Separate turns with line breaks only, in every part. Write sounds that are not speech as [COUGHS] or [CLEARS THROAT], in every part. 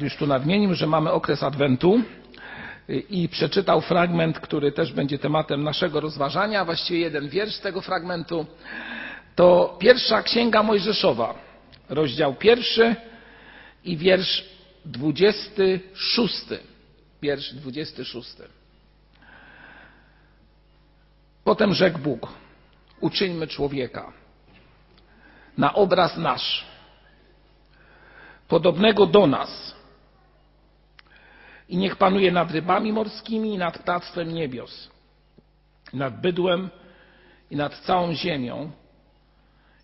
już tu nadmienił, że mamy okres Adwentu i przeczytał fragment, który też będzie tematem naszego rozważania, właściwie jeden wiersz tego fragmentu. To pierwsza księga Mojżeszowa, rozdział pierwszy i wiersz dwudziesty szósty. Wiersz dwudziesty szósty. Potem rzekł Bóg, uczyńmy człowieka na obraz nasz, podobnego do nas. I niech panuje nad rybami morskimi i nad ptactwem niebios, nad bydłem i nad całą ziemią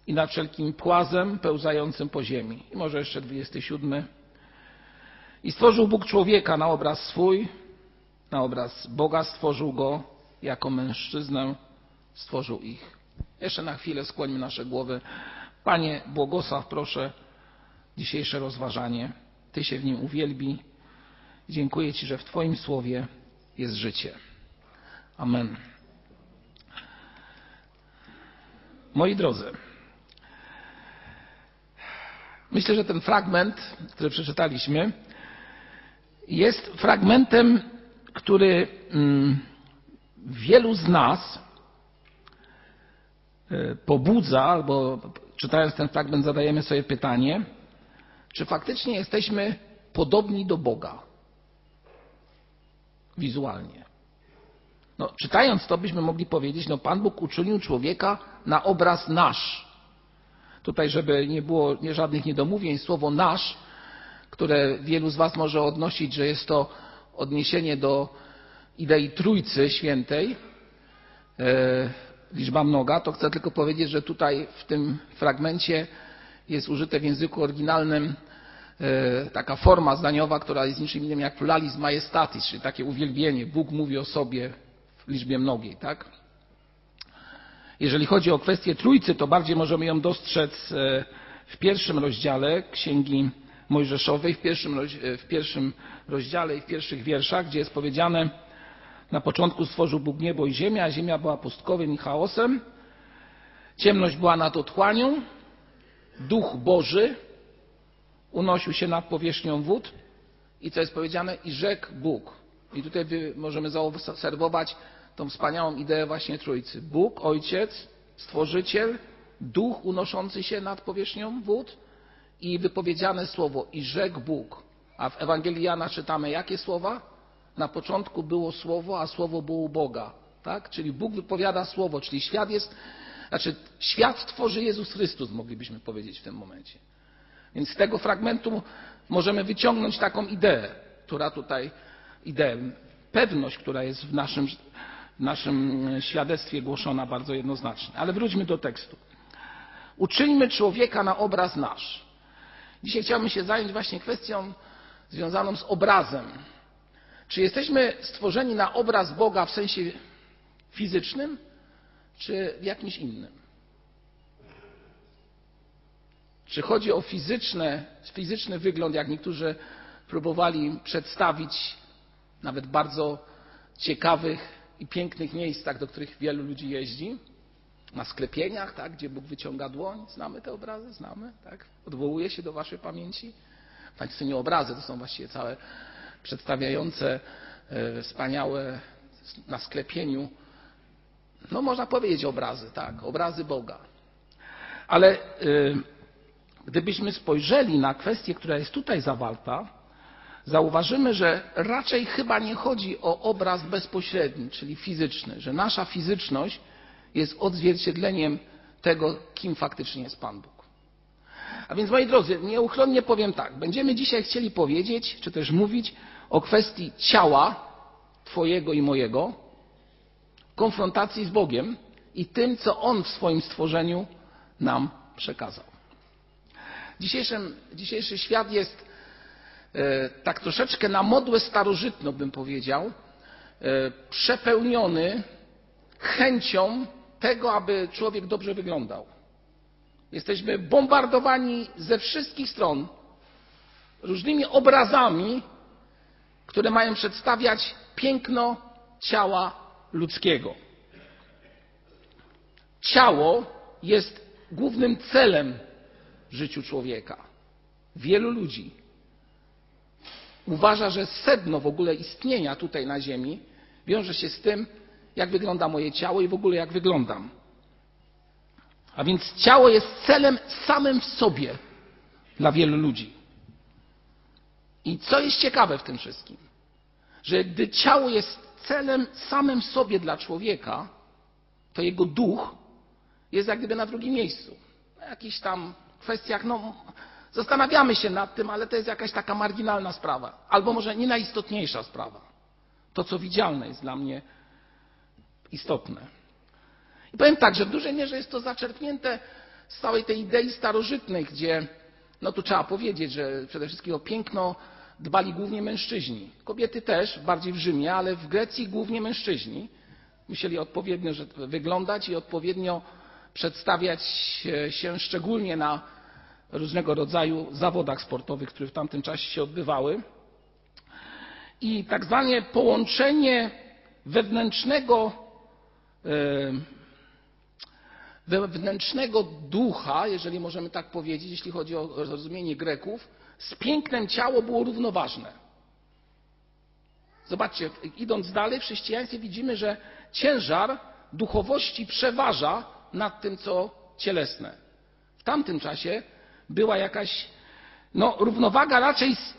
i nad wszelkim płazem pełzającym po ziemi. I może jeszcze 27. I stworzył Bóg człowieka na obraz swój, na obraz Boga stworzył go, jako mężczyznę stworzył ich. Jeszcze na chwilę skłońmy nasze głowy. Panie, błogosław proszę dzisiejsze rozważanie. Ty się w nim uwielbi. Dziękuję Ci, że w Twoim słowie jest życie. Amen. Moi drodzy, myślę, że ten fragment, który przeczytaliśmy, jest fragmentem, który mm, wielu z nas pobudza, albo czytając ten fragment zadajemy sobie pytanie, czy faktycznie jesteśmy podobni do Boga wizualnie. No, czytając to byśmy mogli powiedzieć, no Pan Bóg uczynił człowieka na obraz nasz. Tutaj, żeby nie było żadnych niedomówień, słowo nasz, które wielu z Was może odnosić, że jest to odniesienie do idei Trójcy Świętej, liczba mnoga, to chcę tylko powiedzieć, że tutaj w tym fragmencie jest użyte w języku oryginalnym taka forma zdaniowa, która jest niczym innym jak pluralizm majestatis, czyli takie uwielbienie. Bóg mówi o sobie w liczbie mnogiej, tak? Jeżeli chodzi o kwestię trójcy, to bardziej możemy ją dostrzec w pierwszym rozdziale Księgi Mojżeszowej, w pierwszym, w pierwszym rozdziale i w pierwszych wierszach, gdzie jest powiedziane, na początku stworzył Bóg niebo i ziemię, a ziemia była pustkowiem i chaosem. Ciemność była nad otchłanią. Duch Boży unosił się nad powierzchnią wód. I co jest powiedziane? I rzekł Bóg. I tutaj możemy zaobserwować tą wspaniałą ideę właśnie Trójcy. Bóg, Ojciec, Stworzyciel, Duch unoszący się nad powierzchnią wód i wypowiedziane słowo i rzekł Bóg. A w Ewangelii Jana czytamy jakie słowa? na początku było Słowo, a Słowo było u Boga. Tak? Czyli Bóg wypowiada Słowo, czyli świat jest, znaczy świat tworzy Jezus Chrystus, moglibyśmy powiedzieć w tym momencie. Więc z tego fragmentu możemy wyciągnąć taką ideę, która tutaj, ideę, pewność, która jest w naszym, w naszym świadectwie głoszona bardzo jednoznacznie. Ale wróćmy do tekstu. Uczyńmy człowieka na obraz nasz. Dzisiaj chciałbym się zająć właśnie kwestią związaną z obrazem, czy jesteśmy stworzeni na obraz Boga w sensie fizycznym, czy w jakimś innym? Czy chodzi o fizyczne, fizyczny wygląd, jak niektórzy próbowali przedstawić, nawet bardzo ciekawych i pięknych miejscach, do których wielu ludzi jeździ? Na sklepieniach, tak, gdzie Bóg wyciąga dłoń. Znamy te obrazy? Znamy, tak? Odwołuje się do Waszej pamięci? Państwo nie obrazy, to są właściwie całe przedstawiające wspaniałe na sklepieniu, no można powiedzieć obrazy, tak, obrazy Boga. Ale gdybyśmy spojrzeli na kwestię, która jest tutaj zawarta, zauważymy, że raczej chyba nie chodzi o obraz bezpośredni, czyli fizyczny, że nasza fizyczność jest odzwierciedleniem tego, kim faktycznie jest Pan Bóg. A więc, moi drodzy, nieuchronnie powiem tak. Będziemy dzisiaj chcieli powiedzieć, czy też mówić o kwestii ciała Twojego i mojego, konfrontacji z Bogiem i tym, co On w swoim stworzeniu nam przekazał. Dzisiejszy świat jest e, tak troszeczkę na modłę starożytną, bym powiedział, e, przepełniony chęcią tego, aby człowiek dobrze wyglądał. Jesteśmy bombardowani ze wszystkich stron różnymi obrazami, które mają przedstawiać piękno ciała ludzkiego. Ciało jest głównym celem w życiu człowieka. Wielu ludzi uważa, że sedno w ogóle istnienia tutaj na Ziemi wiąże się z tym, jak wygląda moje ciało i w ogóle jak wyglądam. A więc ciało jest celem samym w sobie dla wielu ludzi. I co jest ciekawe w tym wszystkim, że gdy ciało jest celem samym w sobie dla człowieka, to jego duch jest jak gdyby na drugim miejscu. W jakichś tam kwestiach, no, zastanawiamy się nad tym, ale to jest jakaś taka marginalna sprawa. Albo może nie najistotniejsza sprawa. To, co widzialne, jest dla mnie istotne. I powiem tak, że w dużej mierze jest to zaczerpnięte z całej tej idei starożytnej, gdzie, no tu trzeba powiedzieć, że przede wszystkim o piękno dbali głównie mężczyźni. Kobiety też, bardziej w Rzymie, ale w Grecji głównie mężczyźni. Musieli odpowiednio wyglądać i odpowiednio przedstawiać się szczególnie na różnego rodzaju zawodach sportowych, które w tamtym czasie się odbywały. I tak zwane połączenie wewnętrznego, wewnętrznego ducha, jeżeli możemy tak powiedzieć, jeśli chodzi o rozumienie Greków, z pięknem ciało było równoważne. Zobaczcie, idąc dalej w chrześcijaństwie widzimy, że ciężar duchowości przeważa nad tym, co cielesne. W tamtym czasie była jakaś no, równowaga raczej z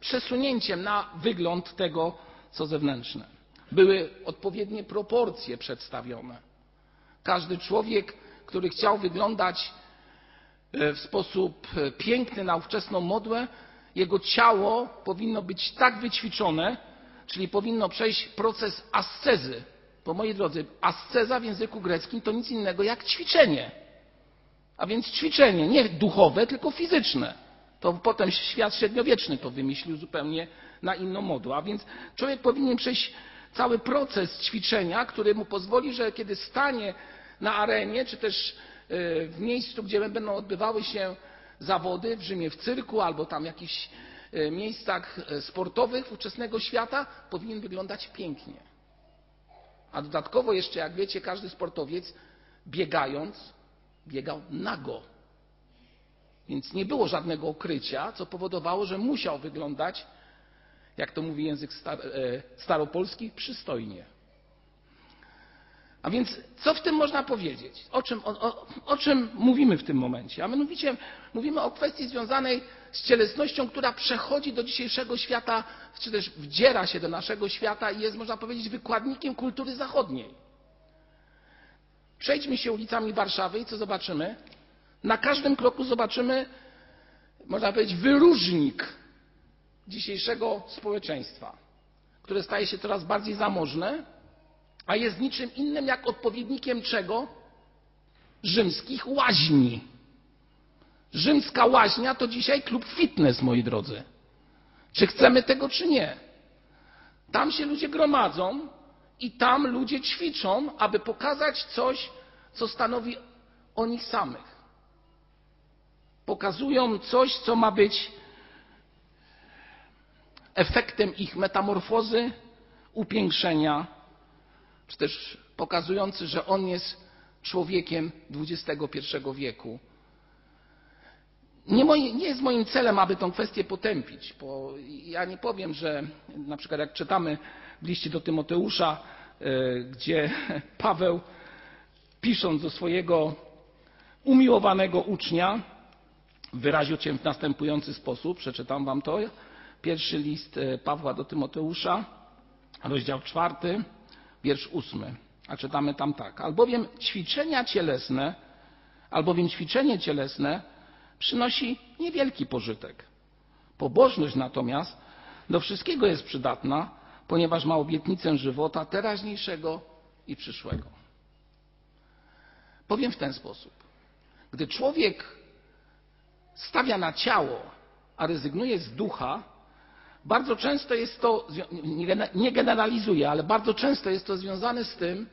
przesunięciem na wygląd tego, co zewnętrzne. Były odpowiednie proporcje przedstawione. Każdy człowiek, który chciał wyglądać e, w sposób e, piękny na ówczesną modłę, jego ciało powinno być tak wyćwiczone, czyli powinno przejść proces ascezy. Bo moi drodzy, asceza w języku greckim to nic innego jak ćwiczenie. A więc ćwiczenie, nie duchowe, tylko fizyczne. To potem świat średniowieczny to wymyślił zupełnie na inną modłę. A więc człowiek powinien przejść cały proces ćwiczenia, który mu pozwoli, że kiedy stanie na arenie, czy też e, w miejscu, gdzie będą odbywały się zawody, w Rzymie w cyrku albo tam jakichś e, miejscach e, sportowych ówczesnego świata, powinien wyglądać pięknie. A dodatkowo jeszcze, jak wiecie, każdy sportowiec biegając biegał nago. Więc nie było żadnego okrycia, co powodowało, że musiał wyglądać, jak to mówi język e, staropolski, przystojnie. A więc co w tym można powiedzieć? O czym, o, o, o czym, mówimy w tym momencie? A mianowicie mówimy o kwestii związanej z cielesnością, która przechodzi do dzisiejszego świata, czy też wdziera się do naszego świata i jest, można powiedzieć, wykładnikiem kultury zachodniej. Przejdźmy się ulicami Warszawy i co zobaczymy? Na każdym kroku zobaczymy, można powiedzieć, wyróżnik dzisiejszego społeczeństwa, które staje się coraz bardziej zamożne, a jest niczym innym jak odpowiednikiem czego? Rzymskich łaźni. Rzymska łaźnia to dzisiaj klub fitness, moi drodzy. Czy chcemy tego, czy nie? Tam się ludzie gromadzą i tam ludzie ćwiczą, aby pokazać coś, co stanowi o nich samych. Pokazują coś, co ma być efektem ich metamorfozy, upiększenia, czy też pokazujący, że on jest człowiekiem XXI wieku. Nie, moi, nie, jest moim celem, aby tę kwestię potępić, bo ja nie powiem, że na przykład jak czytamy w liście do Tymoteusza, e, gdzie [LAUGHS] Paweł pisząc do swojego umiłowanego ucznia, wyraził się w następujący sposób. Przeczytam wam to. Pierwszy list e, Pawła do Tymoteusza, rozdział czwarty, wiersz ósmy. A czytamy tam tak. Albowiem ćwiczenia cielesne, albowiem ćwiczenie cielesne przynosi niewielki pożytek. Pobożność natomiast do wszystkiego jest przydatna, ponieważ ma obietnicę żywota teraźniejszego i przyszłego. Powiem w ten sposób. Gdy człowiek stawia na ciało, a rezygnuje z ducha, bardzo często jest to, nie generalizuję, ale bardzo często jest to związane z tym,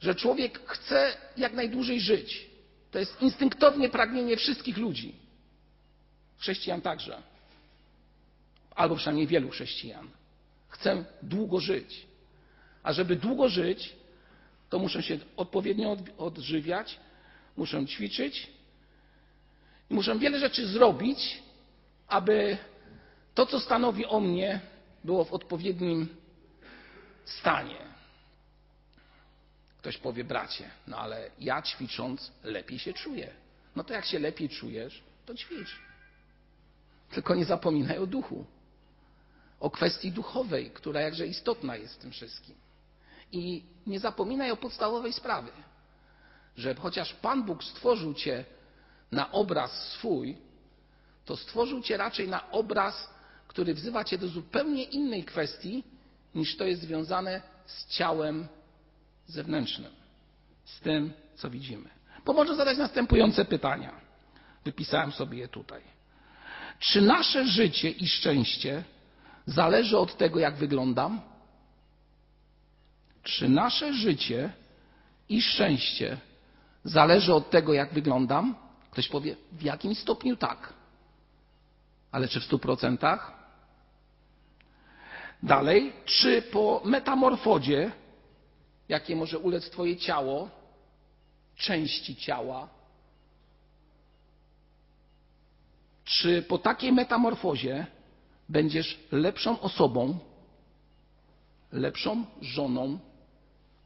że człowiek chce jak najdłużej żyć. To jest instynktownie pragnienie wszystkich ludzi. Chrześcijan także. Albo przynajmniej wielu chrześcijan. Chcę długo żyć. A żeby długo żyć, to muszę się odpowiednio odżywiać, muszę ćwiczyć i muszę wiele rzeczy zrobić, aby To, co stanowi o mnie, było w odpowiednim stanie. Ktoś powie, bracie, no ale ja ćwicząc lepiej się czuję. No to jak się lepiej czujesz, to ćwicz. Tylko nie zapominaj o duchu, o kwestii duchowej, która jakże istotna jest w tym wszystkim. I nie zapominaj o podstawowej sprawie, że chociaż Pan Bóg stworzył cię na obraz swój, to stworzył cię raczej na obraz, który wzywa cię do zupełnie innej kwestii, niż to jest związane z ciałem zewnętrznym, z tym, co widzimy. Pomoże zadać następujące pytania. Wypisałem sobie je tutaj. Czy nasze życie i szczęście zależy od tego, jak wyglądam? Czy nasze życie i szczęście zależy od tego, jak wyglądam? Ktoś powie, w jakim stopniu tak. Ale czy w stu procentach? Dalej, czy po metamorfozie, jakie może ulec Twoje ciało, części ciała, czy po takiej metamorfozie będziesz lepszą osobą, lepszą żoną,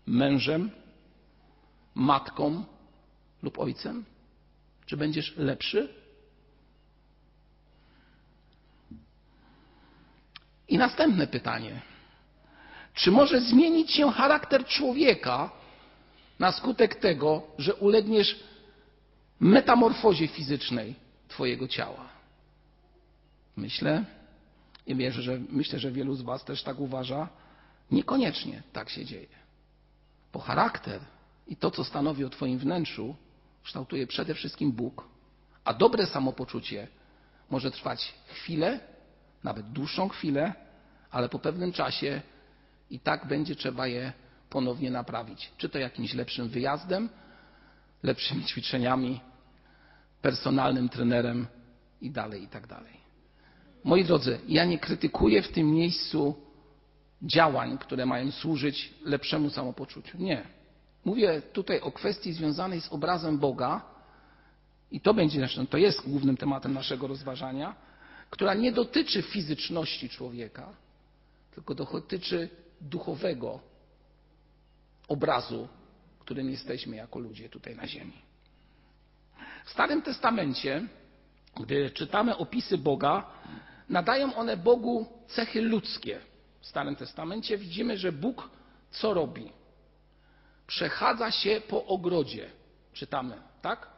mężem, matką lub ojcem? Czy będziesz lepszy? I następne pytanie. Czy może zmienić się charakter człowieka na skutek tego, że ulegniesz metamorfozie fizycznej Twojego ciała? Myślę i wierzę, że myślę, że wielu z Was też tak uważa. Niekoniecznie tak się dzieje. Bo charakter i to, co stanowi o Twoim wnętrzu, kształtuje przede wszystkim Bóg, a dobre samopoczucie może trwać chwilę, nawet dłuższą chwilę, ale po pewnym czasie i tak będzie trzeba je ponownie naprawić. Czy to jakimś lepszym wyjazdem, lepszymi ćwiczeniami, personalnym trenerem i dalej, i tak dalej. Moi drodzy, ja nie krytykuję w tym miejscu działań, które mają służyć lepszemu samopoczuciu. Nie. Mówię tutaj o kwestii związanej z obrazem Boga i to będzie zresztą, to jest głównym tematem naszego rozważania, która nie dotyczy fizyczności człowieka, tylko dotyczy duchowego obrazu, którym jesteśmy jako ludzie tutaj na Ziemi. W Starym Testamencie, gdy czytamy opisy Boga, nadają one Bogu cechy ludzkie. W Starym Testamencie widzimy, że Bóg co robi? Przechadza się po ogrodzie. Czytamy, tak?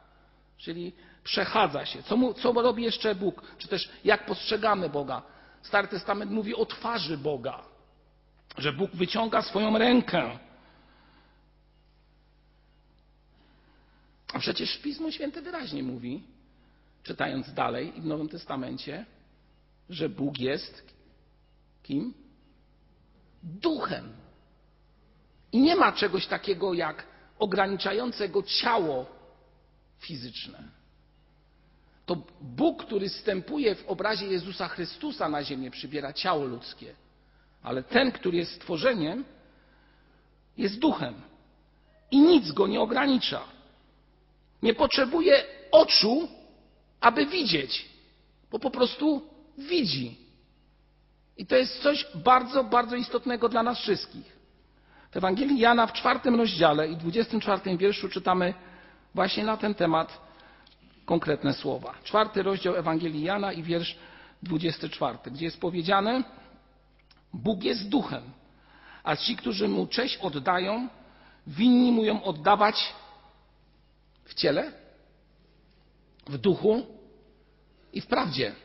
Czyli przechadza się. Co, mu, co robi jeszcze Bóg? Czy też jak postrzegamy Boga? Stary Testament mówi o twarzy Boga, że Bóg wyciąga swoją rękę. A przecież Pismo Święte wyraźnie mówi, czytając dalej w Nowym Testamencie, że Bóg jest kim? Duchem. I nie ma czegoś takiego jak ograniczającego ciało fizyczne. To Bóg, który wstępuje w obrazie Jezusa Chrystusa na ziemię, przybiera ciało ludzkie. Ale ten, który jest stworzeniem, jest duchem. I nic go nie ogranicza. Nie potrzebuje oczu, aby widzieć, bo po prostu widzi. I to jest coś bardzo, bardzo istotnego dla nas wszystkich. W Ewangelii Jana w czwartym rozdziale i dwudziestym czwartym wierszu czytamy właśnie na ten temat konkretne słowa. Czwarty rozdział Ewangelii Jana i wiersz 24, gdzie jest powiedziane: Bóg jest duchem, a ci, którzy mu cześć oddają, winni mu ją oddawać w ciele, w duchu i w prawdzie.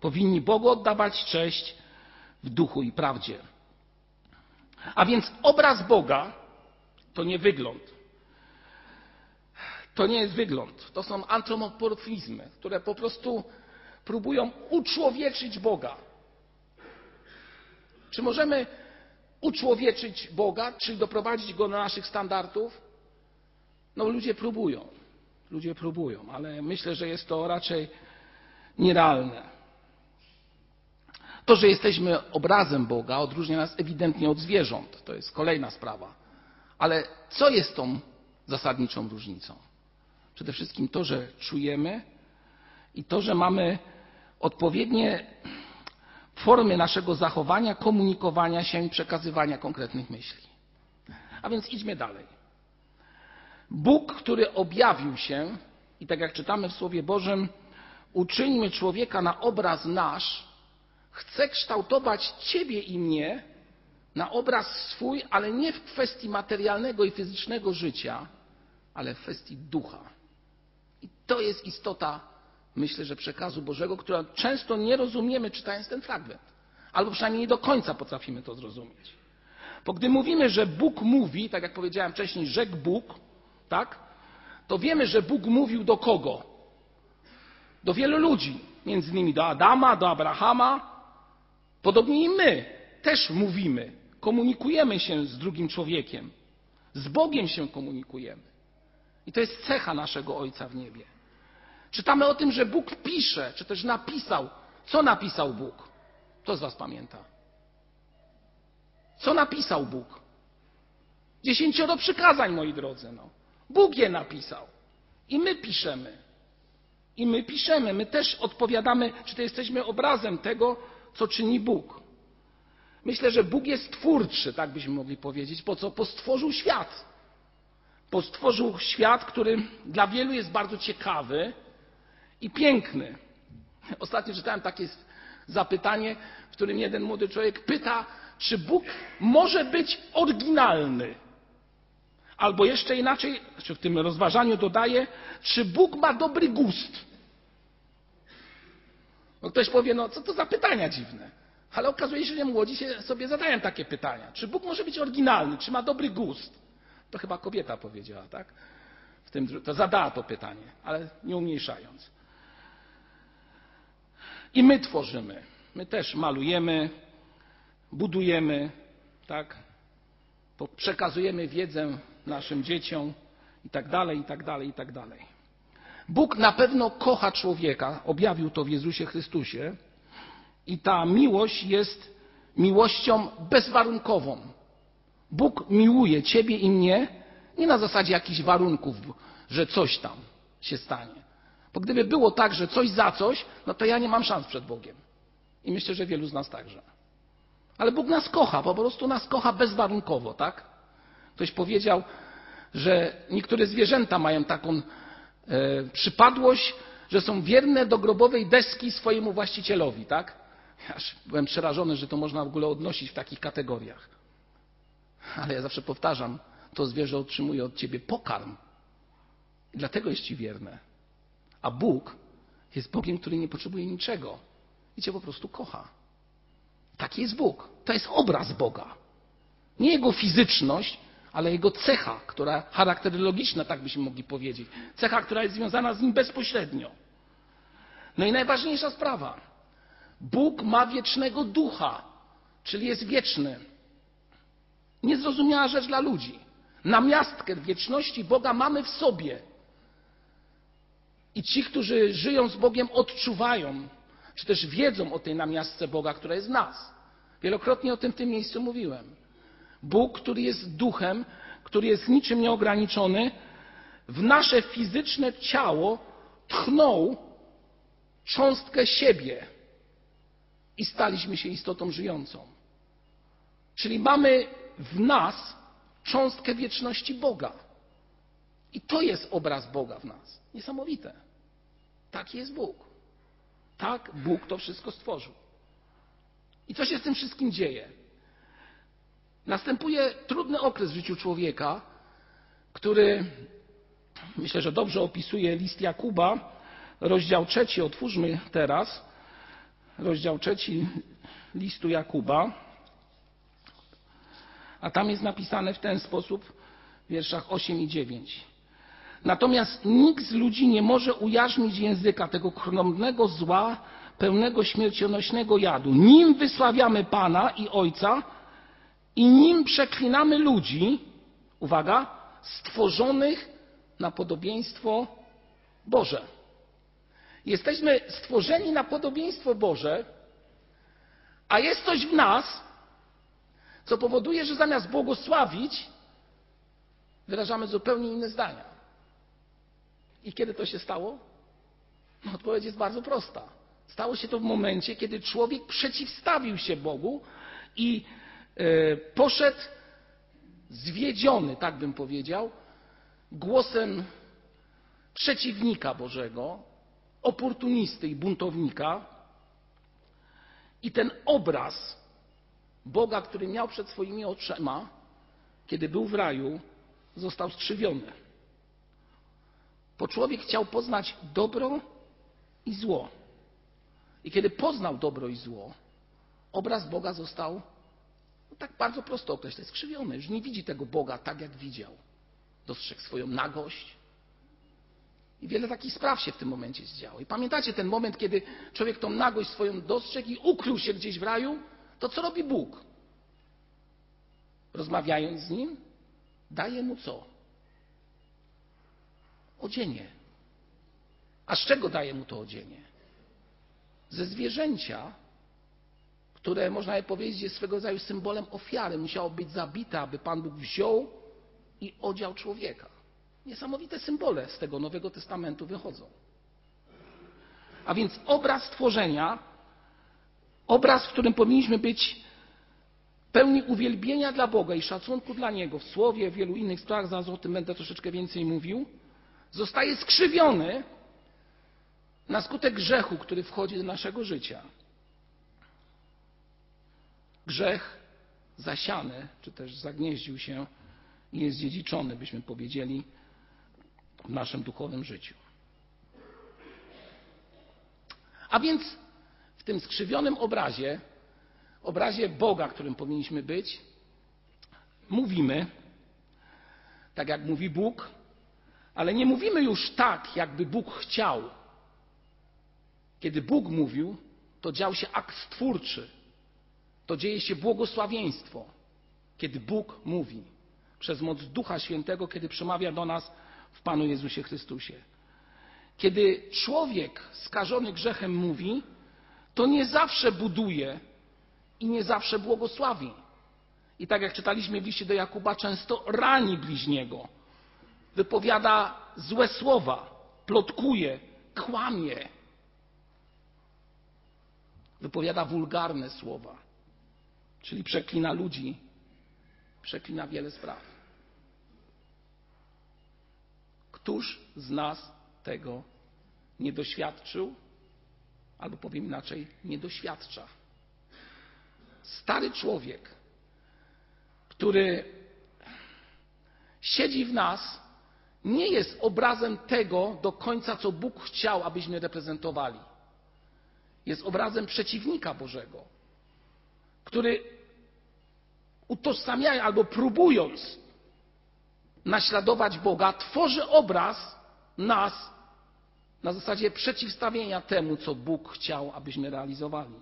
Powinni Bogu oddawać cześć w duchu i prawdzie. A więc obraz Boga to nie wygląd. To nie jest wygląd. To są antropomorfizmy, które po prostu próbują uczłowieczyć Boga. Czy możemy uczłowieczyć Boga, czyli doprowadzić go do naszych standardów? No ludzie próbują. Ludzie próbują, ale myślę, że jest to raczej nierealne. To, że jesteśmy obrazem Boga, odróżnia nas ewidentnie od zwierząt. To jest kolejna sprawa. Ale co jest tą zasadniczą różnicą? Przede wszystkim to, że czujemy i to, że mamy odpowiednie formy naszego zachowania, komunikowania się i przekazywania konkretnych myśli. A więc idźmy dalej. Bóg, który objawił się, i tak jak czytamy w Słowie Bożym, uczyńmy człowieka na obraz nasz, chce kształtować Ciebie i mnie na obraz swój, ale nie w kwestii materialnego i fizycznego życia, ale w kwestii ducha. I to jest istota, myślę, że przekazu Bożego, którą często nie rozumiemy czytając ten fragment. Albo przynajmniej nie do końca potrafimy to zrozumieć. Bo gdy mówimy, że Bóg mówi, tak jak powiedziałem wcześniej, rzekł Bóg, tak? To wiemy, że Bóg mówił do kogo? Do wielu ludzi. Między innymi do Adama, do Abrahama. Podobnie i my też mówimy. Komunikujemy się z drugim człowiekiem. Z Bogiem się komunikujemy. I to jest cecha naszego Ojca w niebie. Czytamy o tym, że Bóg pisze, czy też napisał. Co napisał Bóg? Kto z Was pamięta? Co napisał Bóg? Dziesięcioro przykazań, moi drodzy. No. Bóg je napisał. I my piszemy. I my piszemy. My też odpowiadamy, czy to jesteśmy obrazem tego, co czyni Bóg. Myślę, że Bóg jest twórczy, tak byśmy mogli powiedzieć. Po co? Postworzył świat. Postworzył świat, który dla wielu jest bardzo ciekawy i piękny. Ostatnio czytałem takie zapytanie, w którym jeden młody człowiek pyta, czy Bóg może być oryginalny. Albo jeszcze inaczej, czy w tym rozważaniu dodaje, czy Bóg ma dobry gust. No ktoś powie, no co to za pytania dziwne. Ale okazuje się, że młodzi się sobie zadają takie pytania. Czy Bóg może być oryginalny? Czy ma dobry gust? To chyba kobieta powiedziała, tak? W tym, to zadała to pytanie, ale nie umniejszając. I my tworzymy. My też malujemy, budujemy, tak? Przekazujemy wiedzę naszym dzieciom i tak dalej, i tak dalej, i tak dalej. Bóg na pewno kocha człowieka, objawił to w Jezusie Chrystusie i ta miłość jest miłością bezwarunkową. Bóg miłuje ciebie i mnie nie na zasadzie jakichś warunków, że coś tam się stanie. Bo gdyby było tak, że coś za coś, no to ja nie mam szans przed Bogiem. I myślę, że wielu z nas także. Ale Bóg nas kocha, po prostu nas kocha bezwarunkowo, tak? Ktoś powiedział, że niektóre zwierzęta mają taką przypadłość, że są wierne do grobowej deski swojemu właścicielowi, tak? Aż byłem przerażony, że to można w ogóle odnosić w takich kategoriach. Ale ja zawsze powtarzam, to zwierzę otrzymuje od ciebie pokarm. I dlatego jest ci wierne. A Bóg jest Bogiem, który nie potrzebuje niczego i cię po prostu kocha. Taki jest Bóg. To jest obraz Boga. Nie jego fizyczność, ale jego cecha, która charakterologiczna, tak byśmy mogli powiedzieć. Cecha, która jest związana z nim bezpośrednio. No i najważniejsza sprawa. Bóg ma wiecznego ducha, czyli jest wieczny. Niezrozumiała rzecz dla ludzi. Namiastkę wieczności Boga mamy w sobie. I ci, którzy żyją z Bogiem, odczuwają, czy też wiedzą o tej namiastce Boga, która jest w nas. Wielokrotnie o tym w tym miejscu mówiłem. Bóg, który jest duchem, który jest niczym nieograniczony, w nasze fizyczne ciało tchnął cząstkę siebie i staliśmy się istotą żyjącą. Czyli mamy w nas cząstkę wieczności Boga. I to jest obraz Boga w nas. Niesamowite. Taki jest Bóg. Tak Bóg to wszystko stworzył. I co się z tym wszystkim dzieje? Następuje trudny okres w życiu człowieka, który myślę, że dobrze opisuje list Jakuba, rozdział trzeci. Otwórzmy teraz rozdział trzeci listu Jakuba. A tam jest napisane w ten sposób w wierszach 8 i 9. Natomiast nikt z ludzi nie może ujarzmić języka tego krąbnego zła, pełnego śmiercionośnego jadu. Nim wysławiamy Pana i Ojca i nim przeklinamy ludzi, uwaga, stworzonych na podobieństwo Boże. Jesteśmy stworzeni na podobieństwo Boże, a jest coś w nas, co powoduje, że zamiast błogosławić, wyrażamy zupełnie inne zdania. I kiedy to się stało? No, odpowiedź jest bardzo prosta. Stało się to w momencie, kiedy człowiek przeciwstawił się Bogu i poszedł zwiedziony, tak bym powiedział, głosem przeciwnika Bożego, oportunisty i buntownika. I ten obraz Boga, który miał przed swoimi oczami, kiedy był w raju, został skrzywiony. Bo człowiek chciał poznać dobro i zło. I kiedy poznał dobro i zło, obraz Boga został tak bardzo prosto określę, skrzywiony. Już nie widzi tego Boga tak, jak widział. Dostrzegł swoją nagość. I wiele takich spraw się w tym momencie zdziało. I pamiętacie ten moment, kiedy człowiek tą nagość swoją dostrzegł i ukrył się gdzieś w raju? To co robi Bóg? Rozmawiając z nim, daje mu co? Odzienie. A z czego daje mu to odzienie? Ze zwierzęcia, które można by powiedzieć jest swego rodzaju symbolem ofiary. Musiało być zabite, aby Pan Bóg wziął i odział człowieka. Niesamowite symbole z tego Nowego Testamentu wychodzą. A więc obraz stworzenia, obraz, w którym powinniśmy być pełni uwielbienia dla Boga i szacunku dla Niego w słowie, w wielu innych sprawach, zaraz o tym będę troszeczkę więcej mówił, zostaje skrzywiony na skutek grzechu, który wchodzi do naszego życia. Grzech zasiany, czy też zagnieździł się i jest dziedziczony, byśmy powiedzieli, w naszym duchowym życiu. A więc w tym skrzywionym obrazie, obrazie Boga, którym powinniśmy być, mówimy, tak jak mówi Bóg, ale nie mówimy już tak, jakby Bóg chciał. Kiedy Bóg mówił, to dział się akt stwórczy, to dzieje się błogosławieństwo, kiedy Bóg mówi przez moc Ducha Świętego, kiedy przemawia do nas w Panu Jezusie Chrystusie. Kiedy człowiek skażony grzechem mówi, to nie zawsze buduje i nie zawsze błogosławi. I tak jak czytaliśmy w liście do Jakuba, często rani bliźniego, wypowiada złe słowa, plotkuje, kłamie, wypowiada wulgarne słowa, czyli przeklina ludzi, przeklina wiele spraw. Któż z nas tego nie doświadczył? Albo powiem inaczej, nie doświadcza. Stary człowiek, który siedzi w nas, nie jest obrazem tego do końca, co Bóg chciał, abyśmy reprezentowali. Jest obrazem przeciwnika Bożego, który utożsamiając albo próbując naśladować Boga, tworzy obraz nas na zasadzie przeciwstawienia temu, co Bóg chciał, abyśmy realizowali.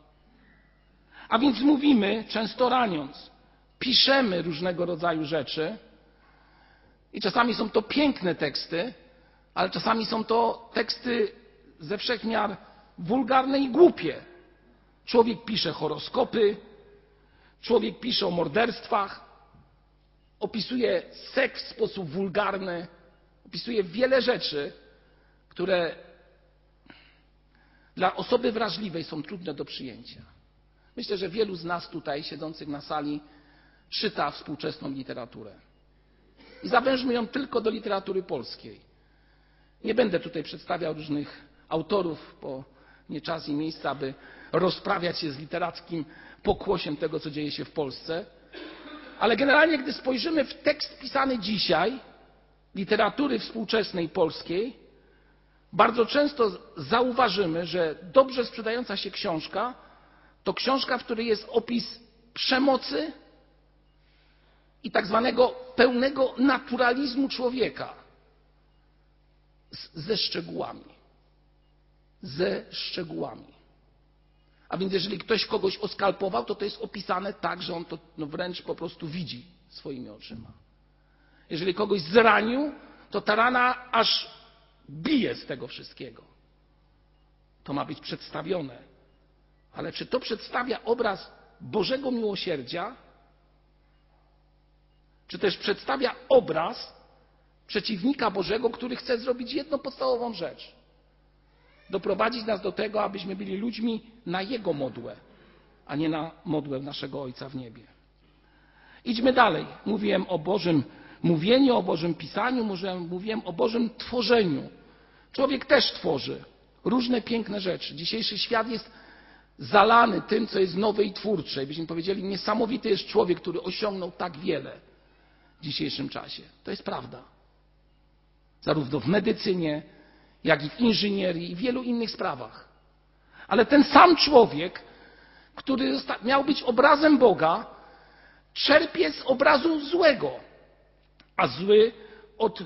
A więc mówimy, często raniąc, piszemy różnego rodzaju rzeczy i czasami są to piękne teksty, ale czasami są to teksty ze wszechmiar wulgarne i głupie. Człowiek pisze horoskopy, człowiek pisze o morderstwach, opisuje seks w sposób wulgarny, opisuje wiele rzeczy, które dla osoby wrażliwej są trudne do przyjęcia. Myślę, że wielu z nas tutaj siedzących na sali czyta współczesną literaturę. I zawężmy ją tylko do literatury polskiej. Nie będę tutaj przedstawiał różnych autorów, bo nie czas i miejsce, aby rozprawiać się z literackim pokłosiem tego, co dzieje się w Polsce. Ale generalnie, gdy spojrzymy w tekst pisany dzisiaj, literatury współczesnej polskiej, bardzo często zauważymy, że dobrze sprzedająca się książka to książka, w której jest opis przemocy i tak zwanego pełnego naturalizmu człowieka ze szczegółami. Ze szczegółami. A więc jeżeli ktoś kogoś oskalpował, to to jest opisane tak, że on to no wręcz po prostu widzi swoimi oczyma. Jeżeli kogoś zranił, to ta rana aż bije z tego wszystkiego. To ma być przedstawione. Ale czy to przedstawia obraz Bożego miłosierdzia? Czy też przedstawia obraz przeciwnika Bożego, który chce zrobić jedną podstawową rzecz? Doprowadzić nas do tego, abyśmy byli ludźmi na Jego modłę, a nie na modłę naszego Ojca w niebie. Idźmy dalej. Mówiłem o Bożym mówieniu, o Bożym pisaniu, mówiłem o Bożym tworzeniu. Człowiek też tworzy różne piękne rzeczy. Dzisiejszy świat jest zalany tym, co jest nowe i twórcze. I byśmy powiedzieli, niesamowity jest człowiek, który osiągnął tak wiele w dzisiejszym czasie. To jest prawda. Zarówno w medycynie, jak i w inżynierii i w wielu innych sprawach. Ale ten sam człowiek, który miał być obrazem Boga, czerpie z obrazu złego, a zły od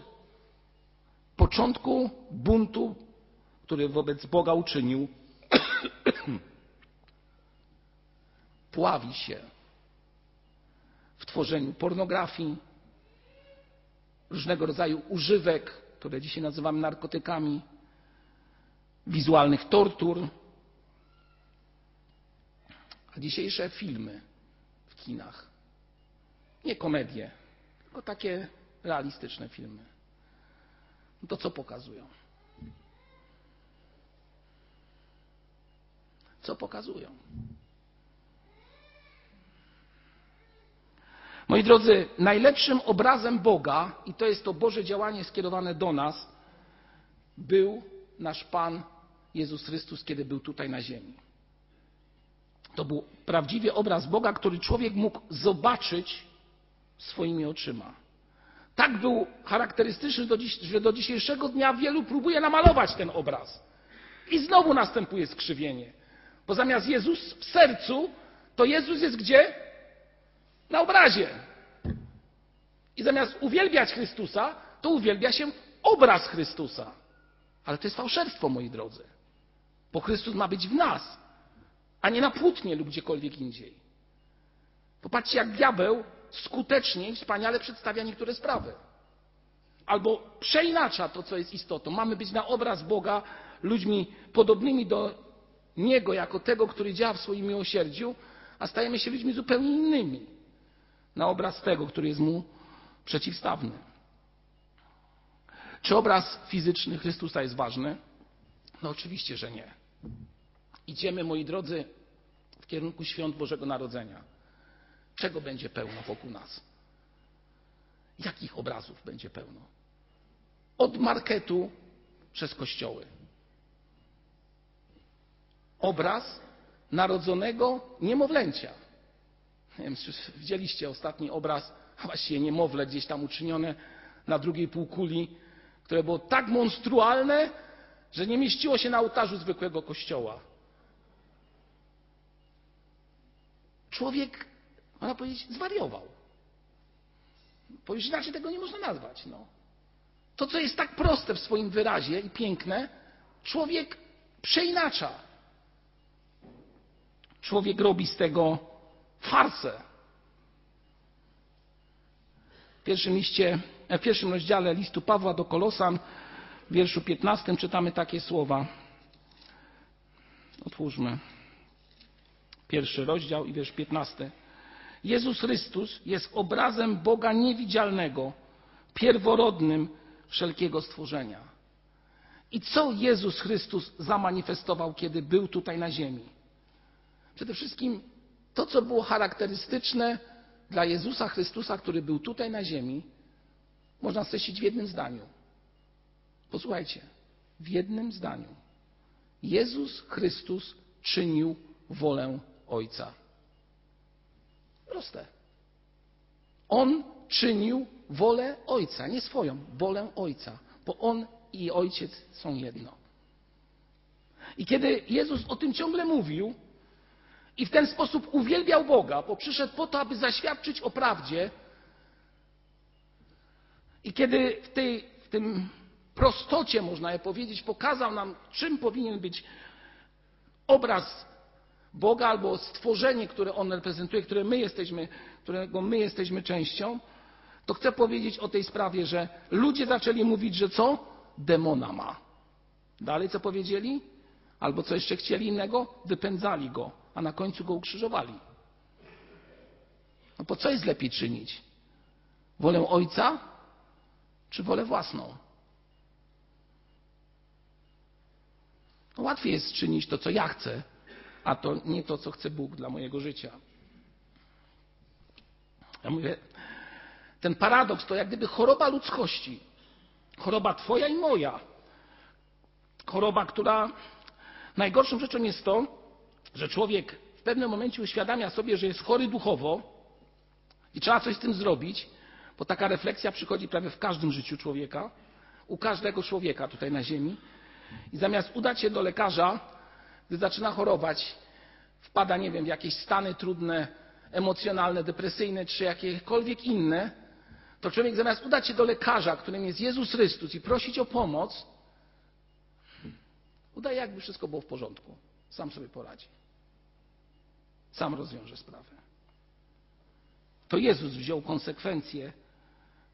początku buntu, który wobec Boga uczynił, [COUGHS] pławi się w tworzeniu pornografii, różnego rodzaju używek, które dzisiaj nazywamy narkotykami, wizualnych tortur. A dzisiejsze filmy w kinach, nie komedie, tylko takie realistyczne filmy, no to co pokazują? Co pokazują? Moi drodzy, najlepszym obrazem Boga, i to jest to Boże działanie skierowane do nas, był nasz Pan Jezus Chrystus, kiedy był tutaj na ziemi. To był prawdziwie obraz Boga, który człowiek mógł zobaczyć swoimi oczyma. Tak był charakterystyczny, że do dzisiejszego dnia wielu próbuje namalować ten obraz. I znowu następuje skrzywienie. Bo zamiast Jezus w sercu, to Jezus jest gdzie? Na obrazie. I zamiast uwielbiać Chrystusa, to uwielbia się obraz Chrystusa. Ale to jest fałszerstwo, moi drodzy. Bo Chrystus ma być w nas, a nie na płótnie lub gdziekolwiek indziej. Popatrzcie, jak diabeł skutecznie i wspaniale przedstawia niektóre sprawy. Albo przeinacza to, co jest istotą. Mamy być na obraz Boga ludźmi podobnymi do Niego jako tego, który działa w swoim miłosierdziu, a stajemy się ludźmi zupełnie innymi. Na obraz tego, który jest Mu przeciwstawny. Czy obraz fizyczny Chrystusa jest ważny? No oczywiście, że nie. Idziemy, moi drodzy, w kierunku świąt Bożego Narodzenia. Czego będzie pełno wokół nas? Jakich obrazów będzie pełno? Od marketu przez kościoły. Obraz narodzonego niemowlęcia. Nie wiem, czy widzieliście ostatni obraz, a właściwie niemowlę gdzieś tam uczynione na drugiej półkuli, które było tak monstrualne, że nie mieściło się na ołtarzu zwykłego kościoła. Człowiek, można powiedzieć, zwariował. Bo już inaczej tego nie można nazwać. No. To, co jest tak proste w swoim wyrazie i piękne, człowiek przeinacza. Człowiek robi z tego farsę. W pierwszym, liście, w pierwszym rozdziale listu Pawła do Kolosan, w wierszu 15 czytamy takie słowa. Otwórzmy. Pierwszy rozdział i wiersz 15. Jezus Chrystus jest obrazem Boga niewidzialnego, pierworodnym wszelkiego stworzenia. I co Jezus Chrystus zamanifestował, kiedy był tutaj na ziemi? Przede wszystkim to, co było charakterystyczne dla Jezusa Chrystusa, który był tutaj na ziemi, można streścić w jednym zdaniu. Posłuchajcie, w jednym zdaniu. Jezus Chrystus czynił wolę Ojca. Proste. On czynił wolę Ojca, nie swoją, wolę Ojca, bo On i Ojciec są jedno. I kiedy Jezus o tym ciągle mówił i w ten sposób uwielbiał Boga, bo przyszedł po to, aby zaświadczyć o prawdzie, i kiedy w, tej, w tym prostocie, można je powiedzieć, pokazał nam, czym powinien być obraz Boga albo stworzenie, które On reprezentuje, które my jesteśmy, którego my jesteśmy częścią, to chcę powiedzieć o tej sprawie, że ludzie zaczęli mówić, że co? Demona ma. Dalej co powiedzieli? Albo co jeszcze chcieli innego? Wypędzali go, a na końcu go ukrzyżowali. No po co jest lepiej czynić? Wolę Ojca czy wolę własną? No łatwiej jest czynić to, co ja chcę, a to nie to, co chce Bóg dla mojego życia. Ja mówię, ten paradoks to jak gdyby choroba ludzkości. Choroba Twoja i moja. Choroba, która najgorszą rzeczą jest to, że człowiek w pewnym momencie uświadamia sobie, że jest chory duchowo i trzeba coś z tym zrobić, bo taka refleksja przychodzi prawie w każdym życiu człowieka, u każdego człowieka tutaj na Ziemi. I zamiast udać się do lekarza, gdy zaczyna chorować, wpada, nie wiem, w jakieś stany trudne, emocjonalne, depresyjne czy jakiekolwiek inne, to człowiek zamiast udać się do lekarza, którym jest Jezus Chrystus i prosić o pomoc, udaje jakby wszystko było w porządku. Sam sobie poradzi. Sam rozwiąże sprawę. To Jezus wziął konsekwencje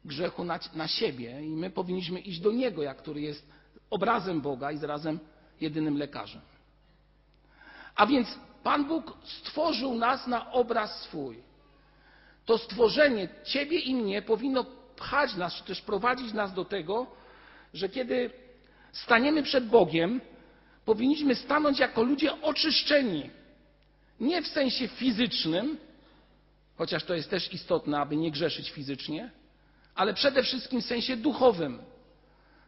grzechu na, na siebie i my powinniśmy iść do Niego, jak który jest obrazem Boga i zarazem jedynym lekarzem. A więc Pan Bóg stworzył nas na obraz swój. To stworzenie Ciebie i mnie powinno pchać nas, czy też prowadzić nas do tego, że kiedy staniemy przed Bogiem, powinniśmy stanąć jako ludzie oczyszczeni. Nie w sensie fizycznym, chociaż to jest też istotne, aby nie grzeszyć fizycznie, ale przede wszystkim w sensie duchowym.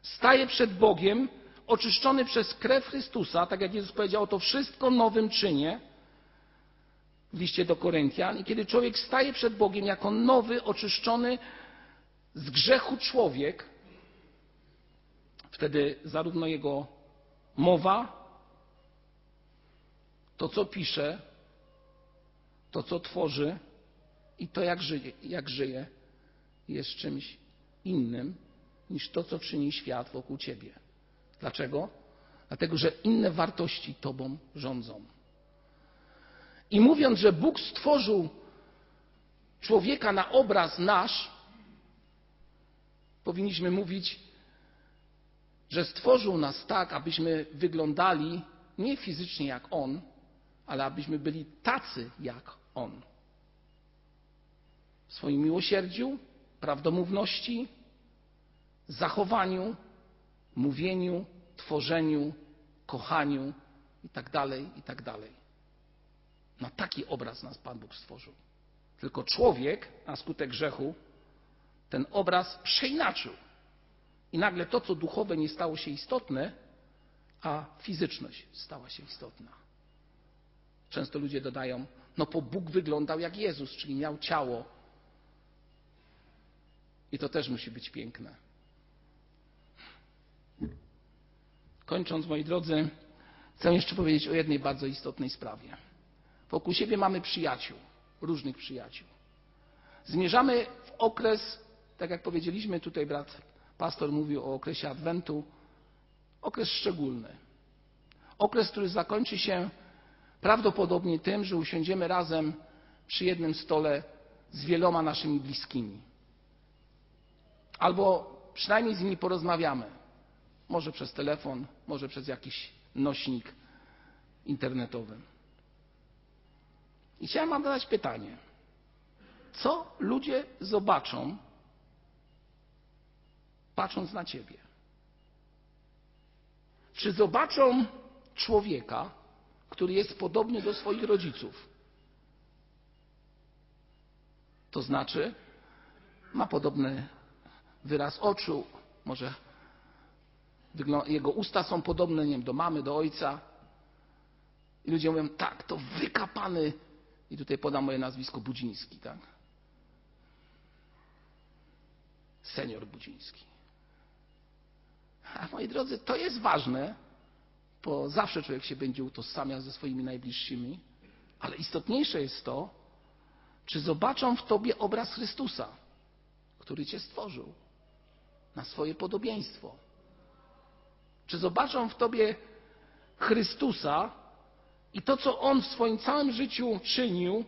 Staję przed Bogiem, oczyszczony przez krew Chrystusa, tak jak Jezus powiedział, to wszystko nowym czynie w liście do Koryntian. I kiedy człowiek staje przed Bogiem jako nowy, oczyszczony z grzechu człowiek, wtedy zarówno jego mowa, to co pisze, to co tworzy i to jak żyje, jak żyje jest czymś innym niż to, co czyni świat wokół ciebie. Dlaczego? Dlatego, że inne wartości tobą rządzą. I mówiąc, że Bóg stworzył człowieka na obraz nasz, powinniśmy mówić, że stworzył nas tak, abyśmy wyglądali nie fizycznie jak On, ale abyśmy byli tacy jak On. W swoim miłosierdziu, prawdomówności, zachowaniu, mówieniu, tworzeniu, kochaniu itd., itd. Na taki obraz nas Pan Bóg stworzył. Tylko człowiek na skutek grzechu ten obraz przeinaczył. I nagle to, co duchowe, nie stało się istotne, a fizyczność stała się istotna. Często ludzie dodają, no bo Bóg wyglądał jak Jezus, czyli miał ciało. I to też musi być piękne. Kończąc, moi drodzy, chcę jeszcze powiedzieć o jednej bardzo istotnej sprawie. Wokół siebie mamy przyjaciół, różnych przyjaciół. Zmierzamy w okres, tak jak powiedzieliśmy, tutaj brat pastor mówił o okresie Adwentu, okres szczególny. Okres, który zakończy się prawdopodobnie tym, że usiądziemy razem przy jednym stole z wieloma naszymi bliskimi. Albo przynajmniej z nimi porozmawiamy. Może przez telefon, może przez jakiś nośnik internetowy. I chciałem Wam zadać pytanie. Co ludzie zobaczą, patrząc na Ciebie? Czy zobaczą człowieka, który jest podobny do swoich rodziców? To znaczy, ma podobny wyraz oczu, może jego usta są podobne nie wiem, do mamy, do ojca. I ludzie mówią, tak, to wykapany i tutaj podam moje nazwisko Budziński, tak? Senior Budziński. A moi drodzy, to jest ważne, bo zawsze człowiek się będzie utożsamiał ze swoimi najbliższymi, ale istotniejsze jest to, czy zobaczą w tobie obraz Chrystusa, który cię stworzył na swoje podobieństwo. Czy zobaczą w tobie Chrystusa, i to, co on w swoim całym życiu czynił,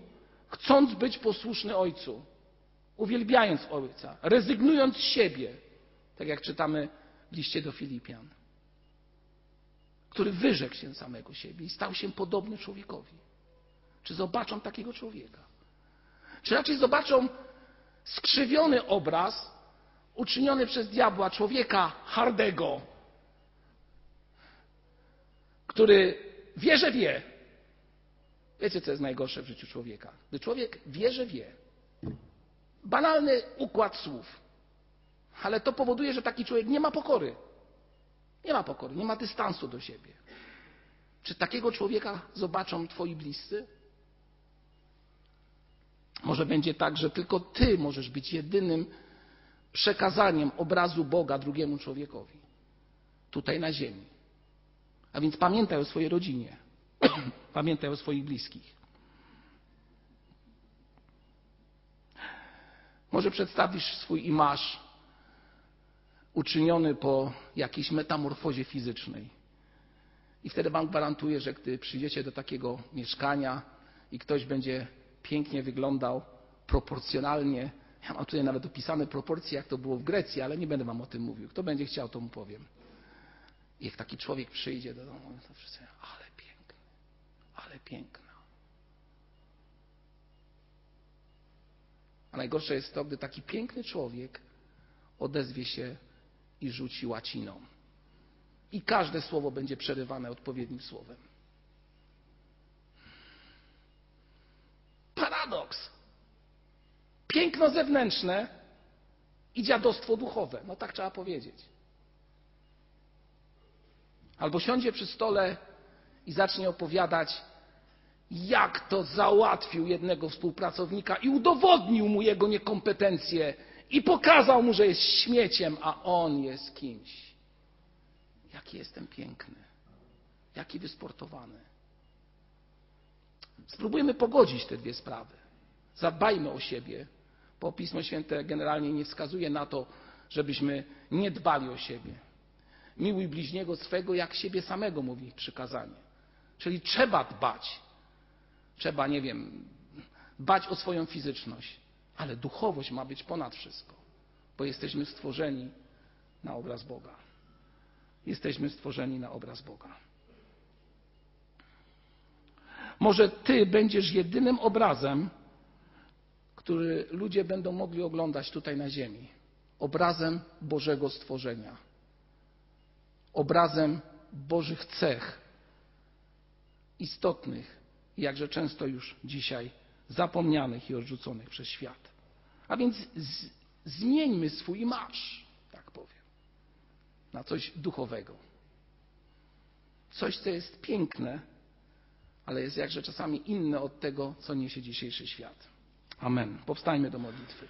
chcąc być posłuszny Ojcu, uwielbiając Ojca, rezygnując z siebie, tak jak czytamy w liście do Filipian, który wyrzekł się samego siebie i stał się podobny człowiekowi. Czy zobaczą takiego człowieka? Czy raczej zobaczą skrzywiony obraz uczyniony przez diabła człowieka hardego, który wie, że wie. Wiecie, co jest najgorsze w życiu człowieka? Gdy człowiek wie, że wie. Banalny układ słów. Ale to powoduje, że taki człowiek nie ma pokory. Nie ma pokory, nie ma dystansu do siebie. Czy takiego człowieka zobaczą twoi bliscy? Może będzie tak, że tylko ty możesz być jedynym przekazaniem obrazu Boga drugiemu człowiekowi. Tutaj na ziemi. A więc pamiętaj o swojej rodzinie. [CLEARS THROAT] pamiętaj o swoich bliskich. Może przedstawisz swój imaż uczyniony po jakiejś metamorfozie fizycznej. I wtedy Wam gwarantuję, że gdy przyjdziecie do takiego mieszkania i ktoś będzie pięknie wyglądał, proporcjonalnie, ja mam tutaj nawet opisane proporcje, jak to było w Grecji, ale nie będę Wam o tym mówił. Kto będzie chciał, to mu powiem. I jak taki człowiek przyjdzie do domu, to wszyscy, ale piękny, ale piękna. A najgorsze jest to, gdy taki piękny człowiek odezwie się i rzuci łaciną. I każde słowo będzie przerywane odpowiednim słowem. Paradoks. Piękno zewnętrzne i dziadostwo duchowe. No tak trzeba powiedzieć. Albo siądzie przy stole i zacznie opowiadać, jak to załatwił jednego współpracownika i udowodnił mu jego niekompetencje i pokazał mu, że jest śmieciem, a on jest kimś. Jaki jestem piękny, jaki wysportowany. Spróbujmy pogodzić te dwie sprawy. Zadbajmy o siebie, bo Pismo Święte generalnie nie wskazuje na to, żebyśmy nie dbali o siebie. Miłuj bliźniego swego jak siebie samego, mówi przykazanie. Czyli trzeba dbać. Trzeba, nie wiem, dbać o swoją fizyczność, ale duchowość ma być ponad wszystko, bo jesteśmy stworzeni na obraz Boga. Jesteśmy stworzeni na obraz Boga. Może Ty będziesz jedynym obrazem, który ludzie będą mogli oglądać tutaj na Ziemi. Obrazem Bożego stworzenia. Obrazem Bożych cech, istotnych, jakże często już dzisiaj zapomnianych i odrzuconych przez świat. A więc z, zmieńmy swój marsz, tak powiem, na coś duchowego. Coś, co jest piękne, ale jest jakże czasami inne od tego, co niesie dzisiejszy świat. Amen. Powstańmy do modlitwy.